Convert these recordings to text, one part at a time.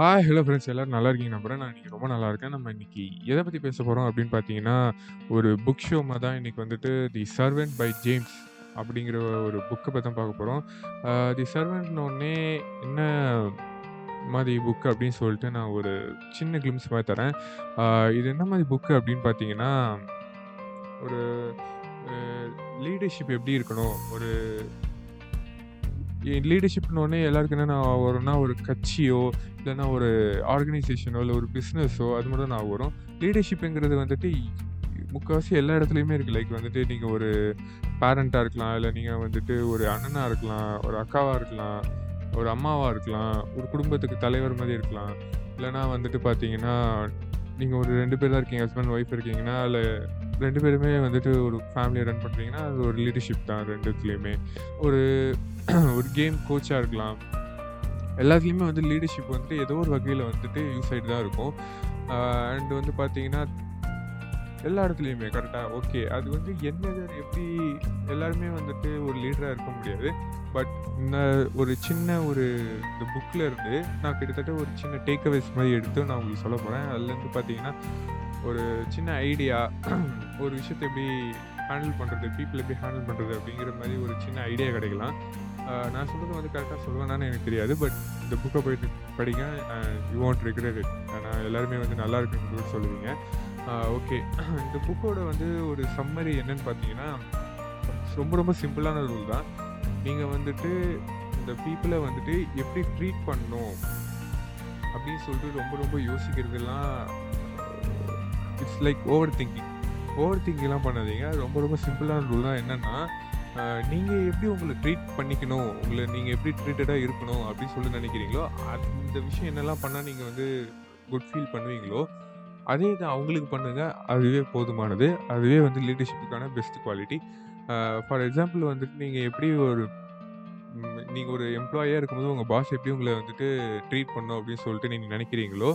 Hi, hello friends எல்லோரும் நல்லா இருக்கீங்க நம்புறேன். நான் இன்றைக்கி ரொம்ப நல்லா இருக்கேன். நம்ம இன்றைக்கி எதை பற்றி பேச போகிறோம் அப்படின்னு பார்த்தீங்கன்னா, ஒரு புக் ஷோ தான் இன்றைக்கி வந்துட்டு தி சர்வெண்ட் பை ஜேம்ஸ் அப்படிங்கிற ஒரு புக்கை பற்றி தான் பார்க்க போகிறோம் தி சர்வெண்ட்னோடனே என்ன மாதிரி புக் அப்படின்னு சொல்லிட்டு நான் ஒரு சின்ன கிளிம்ஸ் மாதிரி தரேன். இது என்ன மாதிரி புக்கு அப்படின்னு பார்த்தீங்கன்னா, ஒரு லீடர்ஷிப் எப்படி இருக்கணும்? ஒரு லீடர்ஷிப்னு உடனே எல்லாருக்கும் என்னென்ன வரும்னா, ஒரு கட்சியோ, இல்லைன்னா ஒரு ஆர்கனைசேஷனோ, இல்லை ஒரு பிஸ்னஸோ அது மட்டும் நான் வரும். லீடர்ஷிப்புங்கிறது வந்துட்டு முக்கால்வாசி எல்லா இடத்துலையுமே இருக்குது லைக் வந்துட்டு நீங்கள் ஒரு பேரண்ட்டாக இருக்கலாம், இல்லை நீங்கள் வந்துட்டு ஒரு அண்ணனாக இருக்கலாம், ஒரு அக்காவாக இருக்கலாம், ஒரு அம்மாவாக இருக்கலாம், ஒரு குடும்பத்துக்கு தலைவர் மாதிரி இருக்கலாம். இல்லைனா வந்துட்டு பார்த்தீங்கன்னா, நீங்கள் ஒரு ரெண்டு பேர் தான் இருக்கீங்க. ஹஸ்பண்ட், ஒய்ஃப் இருக்கீங்கன்னா, இல்லை ரெண்டு பேருமே வந்துட்டு ஒரு ஃபேமிலியை ரன் பண்ணுறீங்கன்னா அது ஒரு லீடர்ஷிப் தான் ரெண்டுத்துலேயுமே ஒரு ஒரு கேம் கோச்சாக இருக்கலாம். எல்லாத்துலேயுமே வந்து லீடர்ஷிப் வந்துட்டு ஏதோ ஒரு வகையில் வந்துட்டு யூஸ் ஆகிட்டு தான் இருக்கும். அண்டு அண்ட் வந்து பார்த்தீங்கன்னா, எல்லா இடத்துலையுமே கரெக்டாக ஓகே. அது வந்து என்ன எப்படி எல்லாருமே வந்துட்டு ஒரு லீடராக இருக்க முடியாது. பட் இந்த ஒரு சின்ன ஒரு இந்த புக்கில் இருந்து நான் கிட்டத்தட்ட ஒரு சின்ன டேக்அவேஸ் மாதிரி எடுத்து நான் உங்களுக்கு சொல்ல போகிறேன் அதுலேருந்து பார்த்தீங்கன்னா, ஒரு சின்ன ஐடியா ஒரு விஷயத்தை எப்படி ஹேண்டில் பண்ணுறது பீப்பிள் எப்படி ஹேண்டில் பண்ணுறது அப்படிங்கிற மாதிரி ஒரு சின்ன ஐடியா கிடைக்கலாம். நான் சொல்கிறது வந்து கரெக்டாக சொல்லுவேன்னு எனக்கு தெரியாது. பட் இந்த புக்கை போயிட்டு படிங்க. You won't regret it. எல்லாருமே வந்து நல்லா இருக்குன்னு சொல்லுவீங்க. ஓகே. இந்த புக்கோட வந்து ஒரு சம்மரி என்னன்னு பார்த்தீங்கன்னா, ரொம்ப ரொம்ப சிம்பிளான ரூல் தான். நீங்கள் வந்துட்டு இந்த பீப்புளை வந்துட்டு எப்படி ட்ரீட் பண்ணணும் அப்படின்னு சொல்லிட்டு ரொம்ப ரொம்ப யோசிக்கிறதுலாம் it's like over thinking. Over திங்கிங்லாம் பண்ணாதீங்க. ரொம்ப ரொம்ப சிம்பிளான ரூல் தான் என்னென்னா நீங்கள் எப்படி உங்களை ட்ரீட் பண்ணிக்கணும், உங்களை நீங்கள் எப்படி ட்ரீட்டடாக இருக்கணும் அப்படின்னு சொல்லி நினைக்கிறீங்களோ, அந்த விஷயம் என்னெல்லாம் பண்ணால் நீங்கள் வந்து குட் ஃபீல் பண்ணுவீங்களோ, அதே தான் அவங்களுக்கு பண்ணுங்கள் அதுவே போதுமானது. அதுவே வந்து லீடர்ஷிப்புக்கான பெஸ்ட் குவாலிட்டி. ஃபார் எக்ஸாம்பிள் வந்துட்டு நீங்கள் எப்படி ஒரு நீங்கள் ஒரு எம்ப்ளாயாக இருக்கும்போது உங்கள் பாஸ் எப்படி உங்களை வந்துட்டு ட்ரீட் பண்ணும் அப்படின்னு சொல்லிட்டு நீங்கள் நினைக்கிறீங்களோ,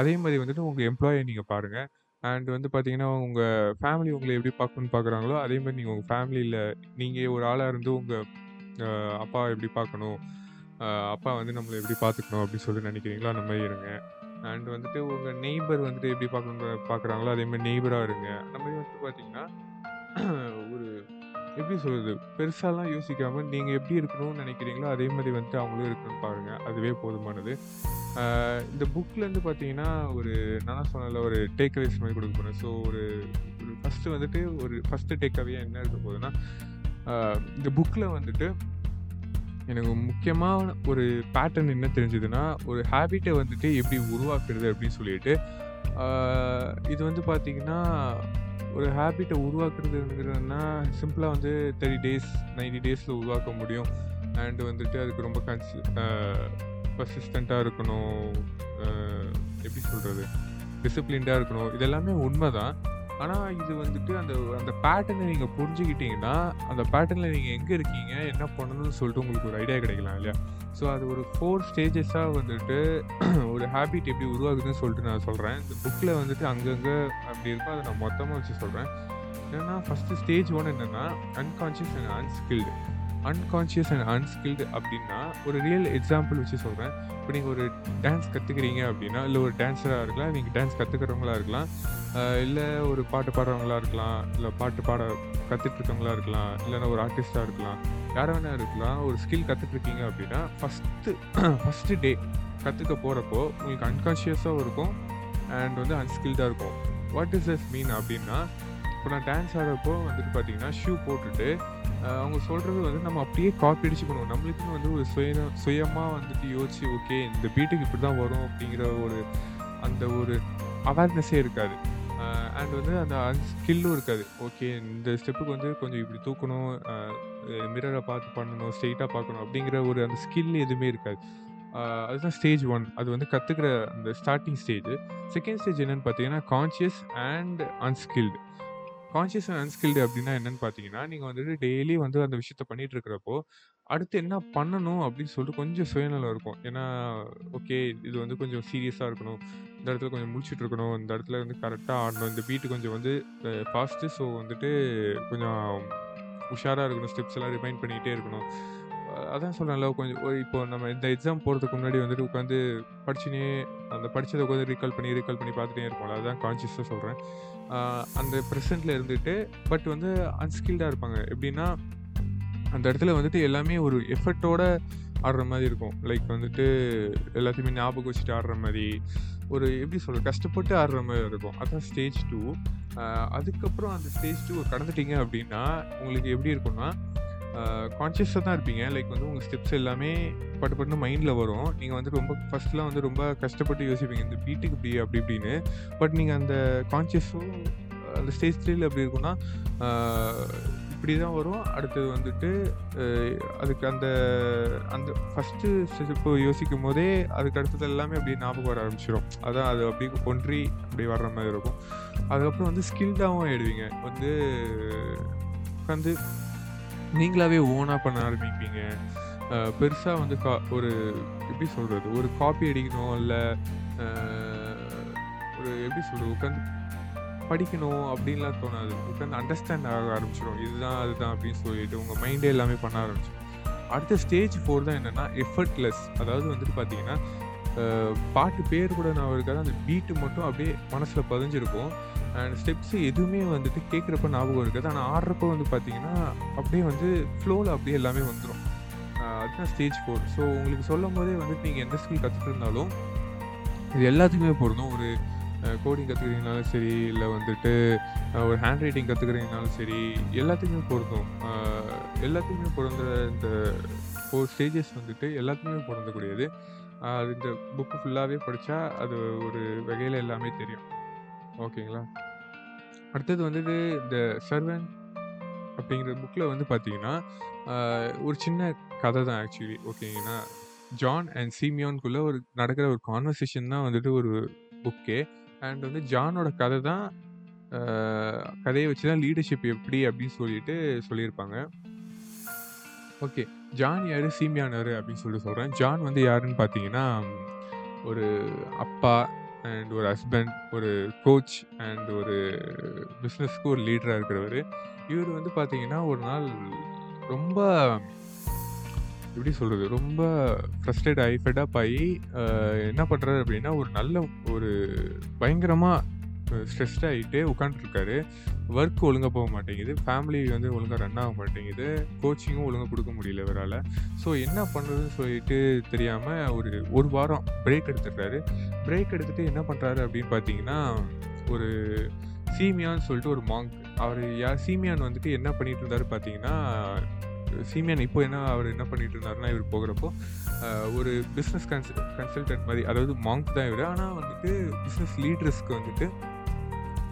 அதே மாதிரி வந்துட்டு உங்கள் எம்ப்ளாயை நீங்கள் பாருங்கள் அண்ட் வந்து பார்த்தீங்கன்னா, உங்கள் ஃபேமிலி உங்களை எப்படி பார்க்கணும்னு பார்க்குறாங்களோ, அதே மாதிரி நீங்கள் உங்கள் ஃபேமிலியில் நீங்கள் ஒரு ஆளாக இருந்து உங்கள் அப்பா எப்படி பார்க்கணும், அப்பா வந்து நம்மளை எப்படி பார்த்துக்கணும் அப்படின்னு சொல்லி நினைக்கிறீங்களோ, அந்த மாதிரி இருங்க. அண்ட் வந்துட்டு உங்கள் நெய்பர் வந்துட்டு எப்படி பார்க்கணும் பார்க்குறாங்களோ, அதே மாதிரி நெய்பராக இருங்க. அந்த மாதிரி வந்துட்டு பார்த்தீங்கன்னா, ஒரு எப்படி சொல்கிறது பெருசாலாம் யோசிக்காமல் நீங்கள் எப்படி இருக்கணும்னு நினைக்கிறீங்களோ, அதே மாதிரி வந்துட்டு அவங்களும் இருக்கணும்னு பாருங்கள் அதுவே போதுமானது. இந்த புக்லேருந்து பார்த்தீங்கன்னா, ஒரு நான் சொன்னதில் ஒரு டேக் அவேஸ் மாரி போகிறேன் ஸோ ஒரு ஒரு ஃபஸ்ட்டு வந்துட்டு ஒரு ஃபர்ஸ்ட்டு டேக் என்ன இருக்க போகுதுன்னா, இந்த புக்கில் வந்துட்டு எனக்கு முக்கியமான ஒரு பேட்டர்ன் என்ன தெரிஞ்சதுன்னா, ஒரு ஹேபிட்டை வந்துட்டு எப்படி உருவாக்குறது அப்படின்னு சொல்லிட்டு, இது வந்து பார்த்திங்கன்னா ஒரு ஹேபிட்டை உருவாக்குறதுங்கிறதுனா சிம்பிளாக வந்து 30 டேஸ், நைன்டி டேஸில் உருவாக்க முடியும். அண்டு வந்துட்டு அதுக்கு ரொம்ப கன்சி பர்சிஸ்டண்ட்டாக இருக்கணும். எப்படி சொல்கிறது டிசிப்ளின்டாக இருக்கணும். இது எல்லாமே உண்மதான். ஆனால் இது வந்துட்டு அந்த அந்த பேட்டர்னை நீங்கள் புரிஞ்சுக்கிட்டீங்கன்னா, அந்த பேட்டர்னில் நீங்கள் எங்கே இருக்கீங்க, என்ன பண்ணணும்னு சொல்லிட்டு உங்களுக்கு ஒரு ஐடியா கிடைக்கலாம் இல்லையா? ஸோ அது ஒரு ஃபோர் ஸ்டேஜஸாக வந்துட்டு ஒரு ஹேபிட் எப்படி உருவாகுதுன்னு சொல்லிட்டு நான் சொல்கிறேன் இந்த புக்கில் வந்துட்டு அங்கங்கே அப்படி இருக்கும். அதை நான் மொத்தமாக வச்சு சொல்கிறேன் ஏன்னா ஃபர்ஸ்ட்டு ஸ்டேஜ் ஒன்று என்னென்னா unconscious and unskilled. Unconscious and unskilled அப்படின்னா, ஒரு ரியல் எக்ஸாம்பிள் வச்சு சொல்கிறேன் இப்போ நீங்கள் ஒரு டான்ஸ் கற்றுக்கிறீங்க அப்படின்னா, இல்லை ஒரு டான்ஸராக இருக்கலாம், நீங்கள் டான்ஸ் கற்றுக்கிறவங்களா இருக்கலாம், இல்லை ஒரு பாட்டு பாடுறவங்களா இருக்கலாம், இல்லை பாட்டு பாட கற்றுட்ருக்கவங்களா இருக்கலாம், இல்லைன்னா ஒரு ஆர்டிஸ்ட்டாக இருக்கலாம். யாரா வேணா இருக்கலாம். ஒரு ஸ்கில் கற்றுட்ருக்கீங்க அப்படின்னா, ஃபர்ஸ்ட்டு ஃபர்ஸ்ட்டு டே கற்றுக்க போகிறப்போ உங்களுக்கு அன்கான்ஷியஸாகவும் இருக்கும். அண்ட் வந்து அன்ஸ்கில்டாக இருக்கும். வாட் இஸ் திஸ் மீன் அப்படின்னா, இப்போ நான் டான்ஸ் ஆடுறப்போ வந்துட்டு பார்த்தீங்கன்னா, ஷூ போட்டுட்டு அவங்க சொல்கிறது வந்து நம்ம அப்படியே காப்பி அடிச்சு பண்ணுவோம். நம்மளுக்குன்னு வந்து ஒரு சுய சுயமாக வந்துட்டு யோசிச்சு, ஓகே இந்த பீட்டுக்கு இப்படி தான் வரும் அப்படிங்கிற ஒரு அந்த ஒரு அவேர்னஸே இருக்காது. அண்ட் வந்து அந்த ஸ்கில்லும் இருக்காது. ஓகே இந்த ஸ்டெப்புக்கு வந்து கொஞ்சம் இப்படி தூக்கணும், மிரரை பார்த்து பண்ணணும், ஸ்ட்ரெயிட்டாக பார்க்கணும் அப்படிங்கிற ஒரு அந்த ஸ்கில் எதுவுமே இருக்காது. அதுதான் ஸ்டேஜ் ஒன் அது வந்து கற்றுக்கிற அந்த ஸ்டார்டிங் ஸ்டேஜ். செகண்ட் ஸ்டேஜ் என்னென்னு பார்த்தீங்கன்னா, conscious and unskilled. Conscious and unskilled அப்படின்னா என்னன்னு பார்த்தீங்கன்னா, நீங்கள் வந்துட்டு டெய்லி வந்து அந்த விஷயத்த பண்ணிட்டு இருக்கிறப்போ, அடுத்து என்ன பண்ணணும் அப்படின்னு சொல்லிட்டு கொஞ்சம் சுயநலம் இருக்கும். ஏன்னா, ஓகே இது வந்து கொஞ்சம் சீரியஸாக இருக்கணும். இந்த இடத்துல கொஞ்சம் முடிச்சுட்டு இருக்கணும். இந்த இடத்துல வந்து கரெக்டாக ஆடணும். இந்த பீட்டு கொஞ்சம் வந்து ஃபாஸ்ட்டு ஸோ வந்துட்டு கொஞ்சம் உஷாராக இருக்கணும். ஸ்டெப்ஸ் எல்லாம் ரிமைண்ட் பண்ணிக்கிட்டே இருக்கணும். அதான் சொல்கிறேன்ல கொஞ்சம் இப்போ நம்ம இந்த எக்ஸாம் போகிறதுக்கு முன்னாடி வந்துட்டு உட்காந்து படிச்சுனே அந்த படித்ததை உட்காந்து ரீகால் பண்ணி ரீகால் பண்ணி பார்த்துட்டே இருப்போம்ல அதுதான் கான்சியஸாக சொல்கிறேன் அந்த ப்ரெசென்ட்டில் இருந்துட்டு பட் வந்து அன்ஸ்கில்டாக இருப்பாங்க. எப்படின்னா அந்த இடத்துல வந்துட்டு எல்லாமே ஒரு எஃபர்ட்டோட ஆடுற மாதிரி இருக்கும். லைக் வந்துட்டு எல்லாத்தையுமே ஞாபகம் வச்சுட்டு ஆடுற மாதிரி ஒரு எப்படி சொல்ற கஷ்டப்பட்டு ஆடுற மாதிரி இருக்கும். அதான் ஸ்டேஜ் டூ அதுக்கப்புறம் அந்த ஸ்டேஜ் டூ கடந்துட்டீங்க அப்படின்னா உங்களுக்கு எப்படி இருக்கும்னா கான்ஷியஸாக தான் இருப்பீங்க. லைக் வந்து உங்கள் ஸ்டெப்ஸ் எல்லாமே பட்டு பட்டு மைண்டில் வரும். நீங்கள் வந்து ரொம்ப ஃபஸ்ட்லாம் வந்து ரொம்ப கஷ்டப்பட்டு யோசிப்பீங்க. இந்த பீட்டுக்கு இப்படி அப்படி இப்படின்னு. பட் நீங்கள் அந்த கான்ஷியஸும் அந்த ஸ்டேஜ் த்ரீல எப்படி இருக்கும்னா இப்படி தான் வரும். அடுத்தது வந்துட்டு அதுக்கு அந்த அந்த ஃபஸ்ட்டு ஸ்டெப்பு யோசிக்கும் போதே அதுக்கு அடுத்தது எல்லாமே அப்படியே ஞாபகம் வர ஆரம்பிச்சிடும் அதான் அது அப்படியே ஒன்றி அப்படி வர்ற மாதிரி இருக்கும். அதுக்கப்புறம் வந்து ஸ்கில்டாகவும் ஆயிடுவீங்க. வந்து உட்காந்து நீங்களாவே ஓனாக பண்ண ஆரம்பிப்பீங்க. பெருசாக வந்து கா ஒரு எப்படி சொல்கிறது ஒரு காப்பி அடிக்கணும் இல்லை ஒரு எப்படி சொல்கிறது உட்காந்து படிக்கணும் அப்படின்லாம் தோணாது. உட்காந்து அண்டர்ஸ்டாண்ட் ஆக ஆரம்பிச்சிடும் இதுதான் அதுதான் அப்படின்னு சொல்லிட்டு உங்கள் மைண்டே எல்லாமே பண்ண ஆரம்பிச்சிடும் அடுத்த ஸ்டேஜ் ஃபோர் தான் என்னென்னா எஃபர்ட்லெஸ் அதாவது வந்துட்டு பார்த்தீங்கன்னா பாட்டு பேர் கூட நான் இருக்காது அந்த பீட்டு மட்டும் அப்படியே மனசில் பதிஞ்சிருக்கும். அண்ட் ஸ்டெப்ஸ் எதுவுமே வந்துட்டு கேட்குறப்ப ஞாபகம் இருக்காது. ஆனால் ஆடுறப்போ வந்து பார்த்தீங்கன்னா அப்படியே வந்து ஃப்ளோவில் அப்படியே எல்லாமே வந்துடும் அதுதான் ஸ்டேஜ் ஃபோர் ஸோ உங்களுக்கு சொல்லும் போதே வந்துட்டு நீங்கள் எந்த ஸ்கில் கற்றுட்டு இருந்தாலும் இது எல்லாத்துக்குமே பொருந்தும். ஒரு கோடிங் கற்றுக்கிறீங்கனாலும் சரி இல்லை வந்துட்டு ஒரு ஹேண்ட் ரைட்டிங் கற்றுக்கிறீங்கனாலும் சரி எல்லாத்துக்குமே பொருந்தும். எல்லாத்துக்குமே பொருந்த இந்த ஃபோர் ஸ்டேஜஸ் வந்துட்டு எல்லாத்துக்குமே பொருந்தக்கூடியது. அது இந்த புக்கு ஃபுல்லாகவே படித்தா அது ஒரு வகையில் எல்லாமே தெரியும். ஓகேங்களா? அடுத்தது வந்துட்டு இந்த சர்வன் அப்படிங்கிற புக்கில் வந்து பார்த்தீங்கன்னா ஒரு சின்ன கதை தான் ஆக்சுவலி ஓகேங்களா? ஜான் அண்ட் சீமியோன்குள்ளே ஒரு நடக்கிற ஒரு கான்வர்சேஷன் தான் வந்துட்டு ஒரு புக்கே அண்ட் வந்து ஜானோட கதை தான் கதையை வச்சு தான் லீடர்ஷிப் எப்படி அப்படின்னு சொல்லிட்டு சொல்லியிருப்பாங்க. ஓகே ஜான் யார்? சீமியான் அப்படின்னு சொல்லிட்டு சொல்கிறேன் ஜான் வந்து யாருன்னு பார்த்தீங்கன்னா ஒரு அப்பா அண்ட் ஒரு ஹஸ்பண்ட் ஒரு கோச் அண்ட் ஒரு பிஸ்னஸ்க்கு ஒரு லீடராக இருக்கிறவர். இவர் வந்து பார்த்தீங்கன்னா ஒரு நாள் ரொம்ப எப்படி சொல்கிறது ரொம்ப ஃப்ரஸ்ட்ரேட் ஆகி ஃபெடப் ஆகி என்ன பண்ணுறாரு அப்படின்னா ஒரு நல்ல ஒரு பயங்கரமாக ஸ்ட்ரெஸ்ட் ஆகிட்டு உட்காந்துருக்காரு ஒர்க் ஒழுங்காக போக மாட்டேங்குது. ஃபேமிலி வந்து ஒழுங்காக ரன் ஆக மாட்டேங்குது. கோச்சிங்கும் ஒழுங்காக கொடுக்க முடியல இவரால். ஸோ என்ன பண்ணுறதுன்னு சொல்லிட்டு தெரியாமல் ஒரு ஒரு வாரம் பிரேக் எடுத்துடுறாரு. பிரேக் எடுத்துகிட்டு என்ன பண்ணுறாரு அப்படின்னு பார்த்தீங்கன்னா ஒரு சீமியான்னு சொல்லிட்டு ஒரு மாங்க் அவர் யார் சீமியான் வந்துட்டு என்ன பண்ணிட்டு இருந்தாரு பார்த்தீங்கன்னா சீமியான் இப்போ என்ன அவர் என்ன பண்ணிட்டு இருந்தாருன்னா இவர் போகிறப்போ ஒரு பிஸ்னஸ் கன்சல் கன்சல்டன்ட் மாதிரி அதாவது மாங்க் தான் இவர். ஆனால் வந்துட்டு பிஸ்னஸ் லீடர்ஸ்க்கு வந்துட்டு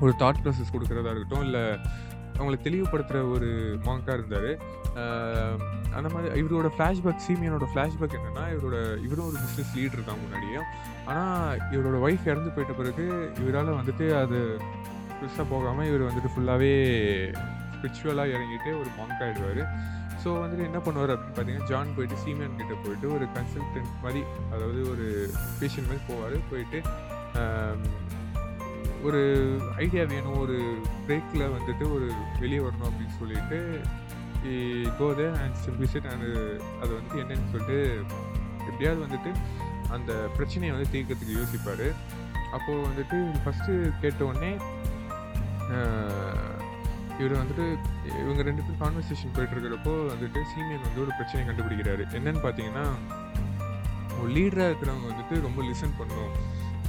ஒரு தாட் ப்ராசஸ் கொடுக்குறதா இருக்கட்டும் இல்லை அவங்கள தெளிவுபடுத்துகிற ஒரு மாங்காக இருந்தார். அந்த மாதிரி இவரோட ஃப்ளாஷ்பேக் சீமியனோட ஃப்ளாஷ்பேக் என்னென்னா இவரோட இவரும் ஒரு பிஸ்னஸ் லீடர் தான் முன்னாடியே. ஆனால் இவரோட ஒய்ஃப் இறந்து போயிட்ட பிறகு இவரால் வந்துட்டு அது பெருசாக போகாமல் இவர் வந்துட்டு ஃபுல்லாகவே ஸ்பிரிச்சுவலாக இறங்கிட்டு ஒரு மாங்க் ஆகிடுவார் ஸோ வந்துட்டு என்ன பண்ணுவார் அப்படின்னு பார்த்தீங்கன்னா ஜான் போயிட்டு சீமியன் கிட்டே போயிட்டு ஒரு கன்சல்டன்ட் மாதிரி அதாவது ஒரு பேஷண்ட் மாதிரி போவார். போயிட்டு ஒரு ஐடியா வேணும் ஒரு பிரேக்கில் வந்துட்டு ஒரு வெளியே வரணும் அப்படின்னு சொல்லிட்டு கோதே அண்ட் விசிட் அண்ட் அது வந்து என்னன்னு சொல்லிட்டு எப்படியாவது வந்துட்டு அந்த பிரச்சனையை வந்து தீர்க்கறதுக்கு யோசிப்பார். அப்போது வந்துட்டு ஃபஸ்ட்டு கேட்ட உடனே இவர் வந்துட்டு இவங்க ரெண்டு பேரும் கான்வர்சேஷன் போயிட்டுருக்கிறப்போ வந்துட்டு சீனியர் வந்து ஒரு பிரச்சனையை கண்டுபிடிக்கிறாரு. என்னன்னு பார்த்தீங்கன்னா ஒரு லீடராக இருக்கிறவங்க வந்துட்டு ரொம்ப லிசன் பண்ணணும்.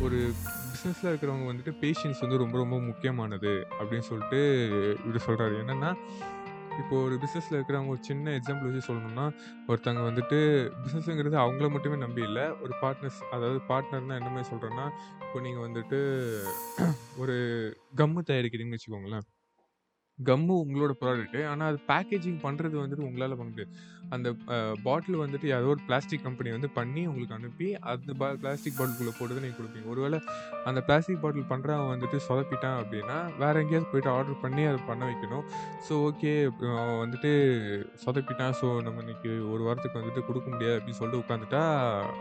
ஒரு பிஸ்னஸில் இருக்கிறவங்க வந்துட்டு பேஷன்ஸ் வந்து ரொம்ப ரொம்ப முக்கியமானது அப்படின்னு சொல்லிட்டு இவர் சொல்கிறாரு என்னென்னா இப்போ ஒரு பிஸ்னஸில் இருக்கிறவங்க ஒரு சின்ன எக்ஸாம்பிள் வச்சு சொல்லணும்னா ஒருத்தவங்க வந்துட்டு பிஸ்னஸ்ங்கிறது அவங்கள மட்டுமே நம்பி இல்லை ஒரு பார்ட்னர்ஸ் அதாவது பார்ட்னர்னால் என்ன மாதிரி சொல்கிறேன்னா இப்போ நீங்கள் வந்துட்டு ஒரு கம்மு தயாரிக்கிறீங்கன்னு வச்சுக்கோங்களேன். கம்மு உங்களோட ப்ராடக்ட்டு ஆனால் அது பேக்கேஜிங் பண்ணுறது வந்துட்டு உங்களால் பண்ண முடியாது. அந்த பாட்டில் வந்துட்டு ஏதோ ஒரு பிளாஸ்டிக் கம்பெனி வந்து பண்ணி உங்களுக்கு அனுப்பி அந்த பா பிளாஸ்டிக் பாட்டிலுக்குள்ளே போட்டு நீங்கள் கொடுப்பீங்க. ஒருவேளை அந்த பிளாஸ்டிக் பாட்டில் பண்ணுறவன் வந்துட்டு சொதப்பிட்டான் அப்படின்னா வேறு எங்கேயாவது போயிட்டு ஆர்டர் பண்ணி அதை பண்ண வைக்கணும். ஸோ ஓகே அவன் வந்துட்டு சொதப்பிட்டான். ஸோ நம்ம இன்றைக்கி ஒரு வாரத்துக்கு வந்துட்டு கொடுக்க முடியாது அப்படின்னு சொல்லிட்டு உட்காந்துட்டா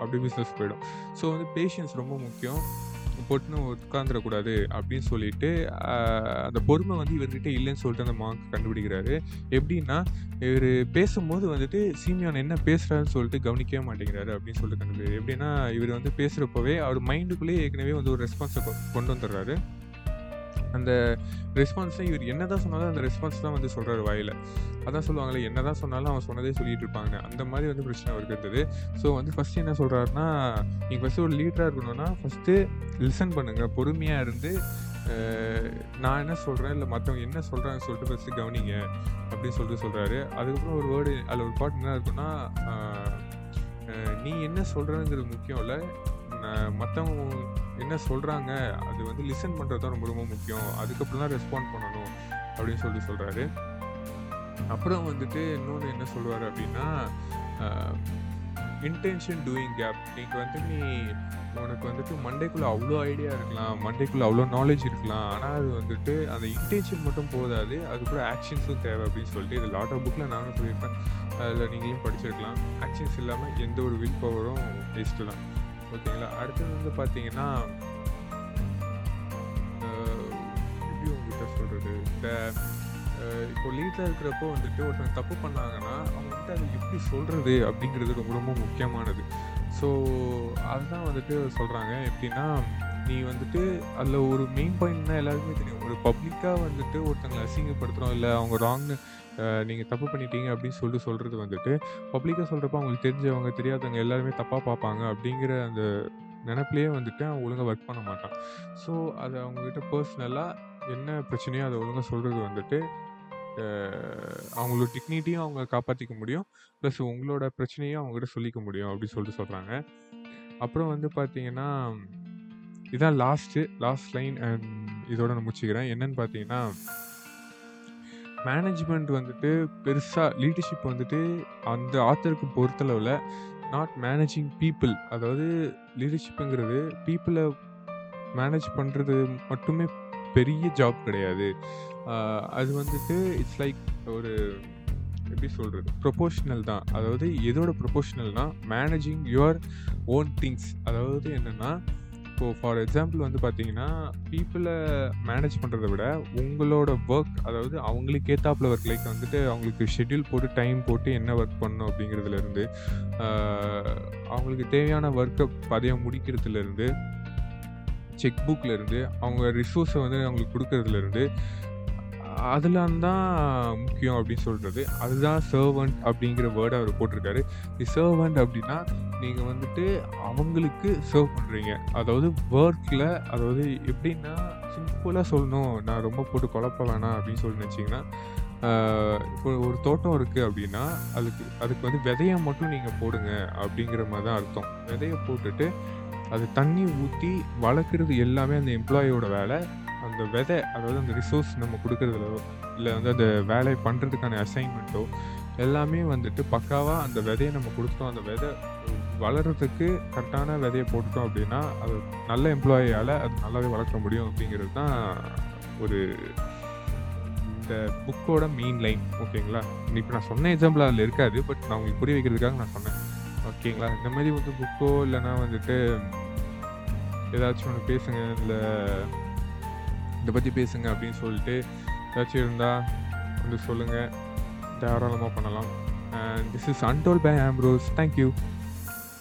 அப்படியே பிஸ்னஸ் போயிடும். ஸோ வந்து பேஷன்ஸ் ரொம்ப முக்கியம். போட்டுன்னு உட்காந்துடக்கூடாது அப்படின்னு சொல்லிட்டு அந்த பொறுமை வந்து இவர்கிட்ட இல்லைன்னு சொல்லிட்டு அந்த மாங்க் கண்டுபிடிக்கிறாரு. எப்படின்னா இவர் பேசும்போது வந்துட்டு சீமியான் என்ன பேசுகிறாருன்னு சொல்லிட்டு கவனிக்கவே மாட்டேங்கிறாரு அப்படின்னு சொல்லிட்டு கண்டுபிடிக்கிறாரு எப்படின்னா இவர் வந்து பேசுகிறப்பவே அவர் மைண்டுக்குள்ளேயே ஏற்கனவே வந்து ஒரு ரெஸ்பான்ஸை கொண்டு வந்துடுறாரு. அந்த ரெஸ்பான்ஸை இவர் என்ன தான் சொன்னாலும் அந்த ரெஸ்பான்ஸ் தான் வந்து சொல்கிறாரு வாயில். அதான் சொல்லுவாங்களே என்ன தான் சொன்னாலும் அவன் சொன்னதே சொல்லிட்டு இருப்பாங்க அந்த மாதிரி வந்து பிரச்சனை அவருக்கு இருந்தது. ஸோ வந்து ஃபஸ்ட்டு என்ன சொல்கிறாருன்னா நீங்கள் ஃபஸ்ட்டு ஒரு லீடராக இருக்கணும்னா ஃபஸ்ட்டு லிசன் பண்ணுங்கள் பொறுமையாக இருந்து நான் என்ன சொல்கிறேன் இல்லை மற்றவங்க என்ன சொல்கிறாங்கன்னு சொல்லிட்டு ஃபஸ்ட்டு கவனிங்க அப்படின்னு சொல்லிட்டு சொல்கிறாரு அதுக்கப்புறம் ஒரு வேர்டு அதில் ஒரு பாட்டு என்ன இருக்குன்னா நீ என்ன சொல்கிறேங்கிறது முக்கியம் இல்லை மற்றவங்க என்ன சொல்கிறாங்க அது வந்து லிசன் பண்ணுறது தான் ரொம்ப ரொம்ப முக்கியம். அதுக்கப்புறம் தான் ரெஸ்பாண்ட் பண்ணணும் அப்படின்னு சொல்லிட்டு சொல்கிறாரு அப்புறம் வந்துட்டு இன்னொன்று என்ன சொல்லுவார் அப்படின்னா இன்டென்ஷன் டூயிங் கேப் நீங்கள் வந்து நீ உனக்கு வந்துட்டு மண்டேக்குள்ளே அவ்வளோ ஐடியா இருக்கலாம் மண்டேக்குள்ளே அவ்வளோ நாலேஜ் இருக்கலாம் ஆனால் அது வந்துட்டு அந்த இன்டென்ஷன் மட்டும் போதாது அது கூட ஆக்ஷன்ஸும் தேவை அப்படின்னு சொல்லிட்டு இது லாட் ஆஃப் புக்கில் நானும் சொல்லியிருப்பேன். அதில் நீங்களும் படிச்சிருக்கலாம். ஆக்ஷன்ஸ் இல்லாமல் எந்த ஒரு வில் பவரும் வேஸ்ட்டு தான். ஓகேங்களா அடுத்தது வந்து பார்த்தீங்கன்னா எப்படி உங்ககிட்ட சொல்கிறது இந்த இப்போ லீட்டில் இருக்கிறப்போ வந்துட்டு ஒருத்தவங்க தப்பு பண்ணாங்கன்னா அவங்க வந்துட்டு அதை எப்படி சொல்கிறது அப்படிங்கிறது ரொம்ப ரொம்ப முக்கியமானது. ஸோ அதுதான் வந்துட்டு சொல்கிறாங்க எப்படின்னா நீ வந்துட்டு அதில் ஒரு மெயின் பாயிண்ட்னா எல்லாருக்குமே தெரியும். ஒரு பப்ளிக்காக வந்துட்டு ஒருத்தங்களை அசிங்கப்படுத்துகிறோம் இல்லை அவங்க ராங்னு நீங்கள் தப்பு பண்ணிட்டீங்க அப்படின்னு சொல்லிட்டு சொல்கிறது வந்துட்டு பப்ளிக்காக சொல்கிறப்ப அவங்களுக்கு தெரிஞ்சவங்க தெரியாதவங்க எல்லாருமே தப்பாக பார்ப்பாங்க அப்படிங்கிற அந்த நினப்பிலேயே வந்துட்டு அவன் ஒழுங்காக ஒர்க் பண்ண மாட்டான். ஸோ அது அவங்கக்கிட்ட பர்சனலாக என்ன பிரச்சனையோ அதை ஒழுங்காக சொல்கிறது வந்துட்டு அவங்களோட டிக்னிட்டியும் அவங்க காப்பாற்றிக்க முடியும். ப்ளஸ் உங்களோட பிரச்சனையும் அவங்ககிட்ட சொல்லிக்க முடியும் அப்படின்னு சொல்லிட்டு சொல்கிறாங்க அப்புறம் வந்து பார்த்தீங்கன்னா இதான் லாஸ்ட்டு லாஸ்ட் லைன் அண்ட் இதோட நான் முடிச்சுக்கிறேன். என்னன்னு பார்த்தீங்கன்னா மேனேஜ்மெண்ட் வந்துட்டு பெருசாக லீடர்ஷிப் வந்துட்டு அந்த ஆத்தருக்கு பொறுத்தளவில் நாட் மேனேஜிங் பீப்புள் அதாவது லீடர்ஷிப்புங்கிறது பீப்புளை மேனேஜ் பண்ணுறது மட்டுமே பெரிய ஜாப் கிடையாது. அது வந்துட்டு இட்ஸ் லைக் ஒரு எப்படி சொல்கிறது ப்ரொபோஷ்னல் தான். அதாவது எதோட ப்ரொபோஷ்னல்னால் மேனேஜிங் யுவர் ஓன் திங்ஸ் அதாவது என்னென்னா இப்போது ஃபார் எக்ஸாம்பிள் வந்து பார்த்தீங்கன்னா பீப்புளை மேனேஜ் பண்ணுறத விட உங்களோட ஒர்க் அதாவது அவங்களுக்கு ஏத்தாப்பில் ஒர்க் லைக் வந்துட்டு அவங்களுக்கு ஷெட்யூல் போட்டு டைம் போட்டு என்ன ஒர்க் பண்ணணும் அப்படிங்கிறதுலேருந்து அவங்களுக்கு தேவையான ஒர்க்கை பதியம் முடிக்கிறதுலேருந்து செக் புக்லேருந்து அவங்க ரிசோர்ஸை வந்து அவங்களுக்கு கொடுக்கறதுலேருந்து அதெல்லாம் தான் முக்கியம் அப்படின்னு சொல்கிறது அதுதான் சர்வன்ட் அப்படிங்கிற வேர்டை அவர் போட்டிருக்காரு. தி சர்வன்ட் அப்படின்னா நீங்கள் வந்துட்டு அவங்களுக்கு சர்வ் பண்ணுறீங்க அதாவது ஒர்க்கில் அதாவது எப்படின்னா சிம்பிளாக சொல்லணும். நான் ரொம்ப போட்டு குழப்ப வேணாம் அப்படின்னு சொல்லி நினச்சிங்கன்னா இப்போ ஒரு தோட்டம் இருக்குது அப்படின்னா அதுக்கு அதுக்கு வந்து விதையை மட்டும் நீங்கள் போடுங்க அப்படிங்கிற மாதிரி தான் அர்த்தம். விதையை போட்டுட்டு அது தண்ணி ஊற்றி வளர்க்குறது எல்லாமே அந்த எம்ப்ளாயியோட வேலை. அந்த விதை அதாவது அந்த ரிசோர்ஸ் நம்ம கொடுக்குறதுலோ இல்லை வந்து அந்த வேலையை பண்ணுறதுக்கான அசைன்மெண்ட்டோ எல்லாமே வந்துட்டு பக்காவாக அந்த விதையை நம்ம கொடுத்தோம். அந்த விதை வளர்கிறதுக்கு கரெக்டான விதையை போட்டுட்டோம் அப்படின்னா அது நல்ல எம்ப்ளாயியால் அது நல்லாவே வளர்க்க முடியும் அப்படிங்கிறது தான் ஒரு இந்த புக்கோட மெயின் லைன் ஓகேங்களா இப்போ நான் சொன்ன எக்ஸாம்பிள் அதில் இருக்காது பட் நான் உங்களுக்கு புரிய வைக்கிறதுக்காக நான் சொன்னேன். ஓகேங்களா இந்த மாதிரி வந்து புக்கோ இல்லைன்னா வந்துட்டு ஏதாச்சும் ஒன்று பேசுங்க இல்லை இதை பற்றி பேசுங்க அப்படின்னு சொல்லிட்டு ஏதாச்சும் இருந்தால் வந்து சொல்லுங்கள் தாராளமாக பண்ணலாம். This is untold by Ambrose thank you